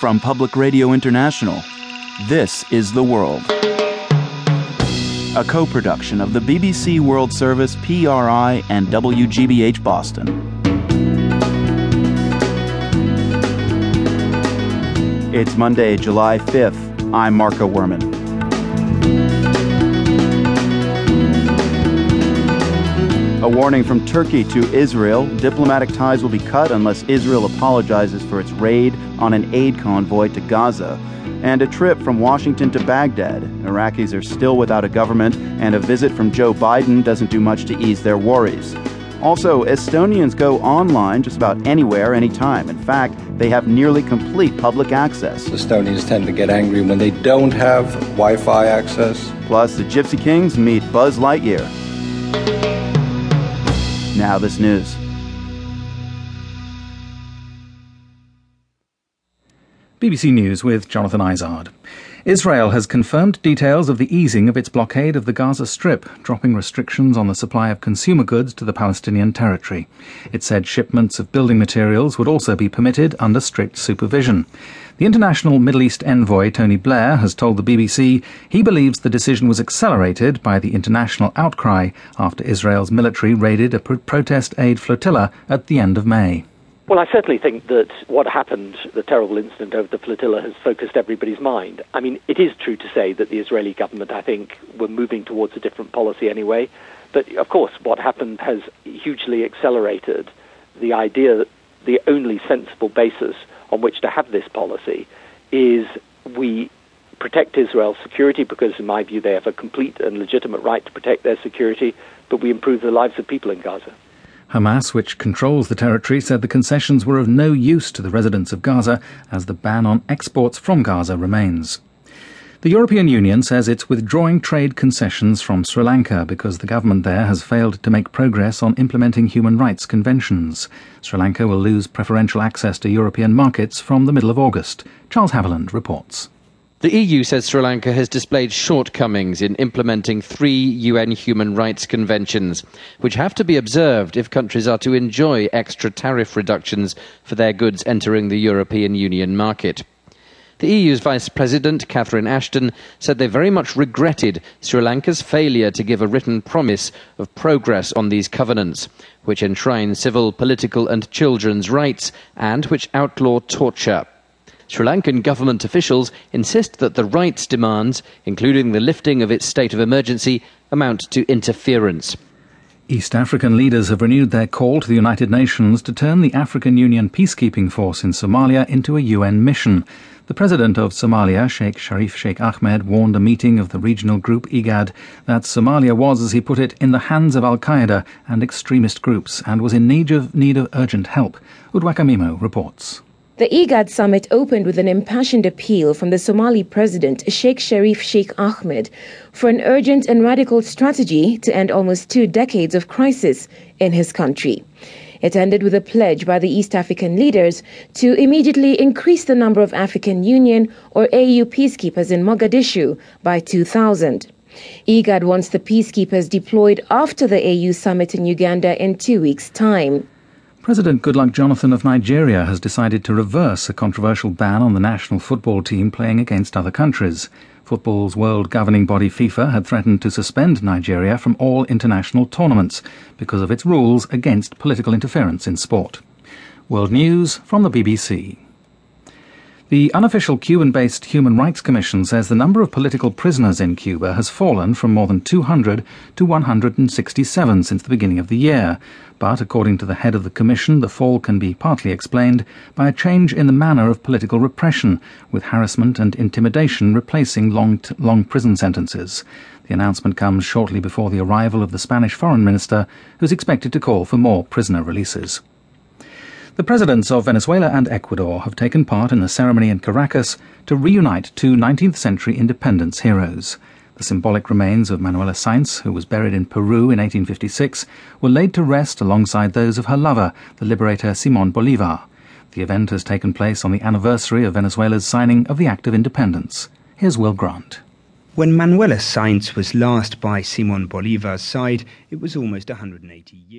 From Public Radio International, this is The World. A co production of the BBC World Service, PRI, and WGBH Boston. It's Monday, July 5th. I'm Marco Werman. A warning from Turkey to Israel diplomatic ties will be cut unless Israel apologizes for its raid on an aid convoy to Gaza. And a trip from Washington to Baghdad. Iraqis are still without a government, and a visit from Joe Biden doesn't do much to ease their worries. Also, Estonians go online just about anywhere, anytime. In fact, they have nearly complete public access. Estonians tend to get angry when they don't have Wi Fi access. Plus, the Gypsy Kings meet Buzz Lightyear. Now, this news. BBC News with Jonathan Izard. Israel has confirmed details of the easing of its blockade of the Gaza Strip, dropping restrictions on the supply of consumer goods to the Palestinian territory. It said shipments of building materials would also be permitted under strict supervision. The international Middle East envoy Tony Blair has told the BBC he believes the decision was accelerated by the international outcry after Israel's military raided a protest aid flotilla at the end of May. Well, I certainly think that what happened, the terrible incident over the flotilla, has focused everybody's mind. I mean, it is true to say that the Israeli government, I think, were moving towards a different policy anyway. But of course, what happened has hugely accelerated the idea that the only sensible basis on which to have this policy is we protect Israel's security because, in my view, they have a complete and legitimate right to protect their security, but we improve the lives of people in Gaza. Hamas, which controls the territory, said the concessions were of no use to the residents of Gaza as the ban on exports from Gaza remains. The European Union says it's withdrawing trade concessions from Sri Lanka because the government there has failed to make progress on implementing human rights conventions. Sri Lanka will lose preferential access to European markets from the middle of August. Charles Haviland reports. The EU says Sri Lanka has displayed shortcomings in implementing three UN human rights conventions, which have to be observed if countries are to enjoy extra tariff reductions for their goods entering the European Union market. The EU's Vice President, Catherine Ashton, said they very much regretted Sri Lanka's failure to give a written promise of progress on these covenants, which enshrine civil, political, and children's rights and which outlaw torture. Sri Lankan government officials insist that the rights demands, including the lifting of its state of emergency, amount to interference. East African leaders have renewed their call to the United Nations to turn the African Union peacekeeping force in Somalia into a UN mission. The president of Somalia, Sheikh Sharif Sheikh Ahmed, warned a meeting of the regional group IGAD that Somalia was, as he put it, in the hands of Al Qaeda and extremist groups and was in need of, need of urgent help. Udwaka Mimo reports. The IGAD summit opened with an impassioned appeal from the Somali president, Sheikh Sharif Sheikh Ahmed, for an urgent and radical strategy to end almost two decades of crisis in his country. It ended with a pledge by the East African leaders to immediately increase the number of African Union or AU peacekeepers in Mogadishu by 2,000. IGAD wants the peacekeepers deployed after the AU summit in Uganda in two weeks' time. President Goodluck Jonathan of Nigeria has decided to reverse a controversial ban on the national football team playing against other countries. Football's world governing body FIFA had threatened to suspend Nigeria from all international tournaments because of its rules against political interference in sport. World News from the BBC. The unofficial Cuban based Human Rights Commission says the number of political prisoners in Cuba has fallen from more than 200 to 167 since the beginning of the year. But according to the head of the commission, the fall can be partly explained by a change in the manner of political repression, with harassment and intimidation replacing long, t- long prison sentences. The announcement comes shortly before the arrival of the Spanish foreign minister, who's expected to call for more prisoner releases. The presidents of Venezuela and Ecuador have taken part in a ceremony in Caracas to reunite two 19th century independence heroes. The symbolic remains of Manuela Sáenz, who was buried in Peru in 1856, were laid to rest alongside those of her lover, the liberator Simon Bolivar. The event has taken place on the anniversary of Venezuela's signing of the Act of Independence. Here's Will Grant. When Manuela Sáenz was last by Simon Bolivar's side, it was almost 180 years.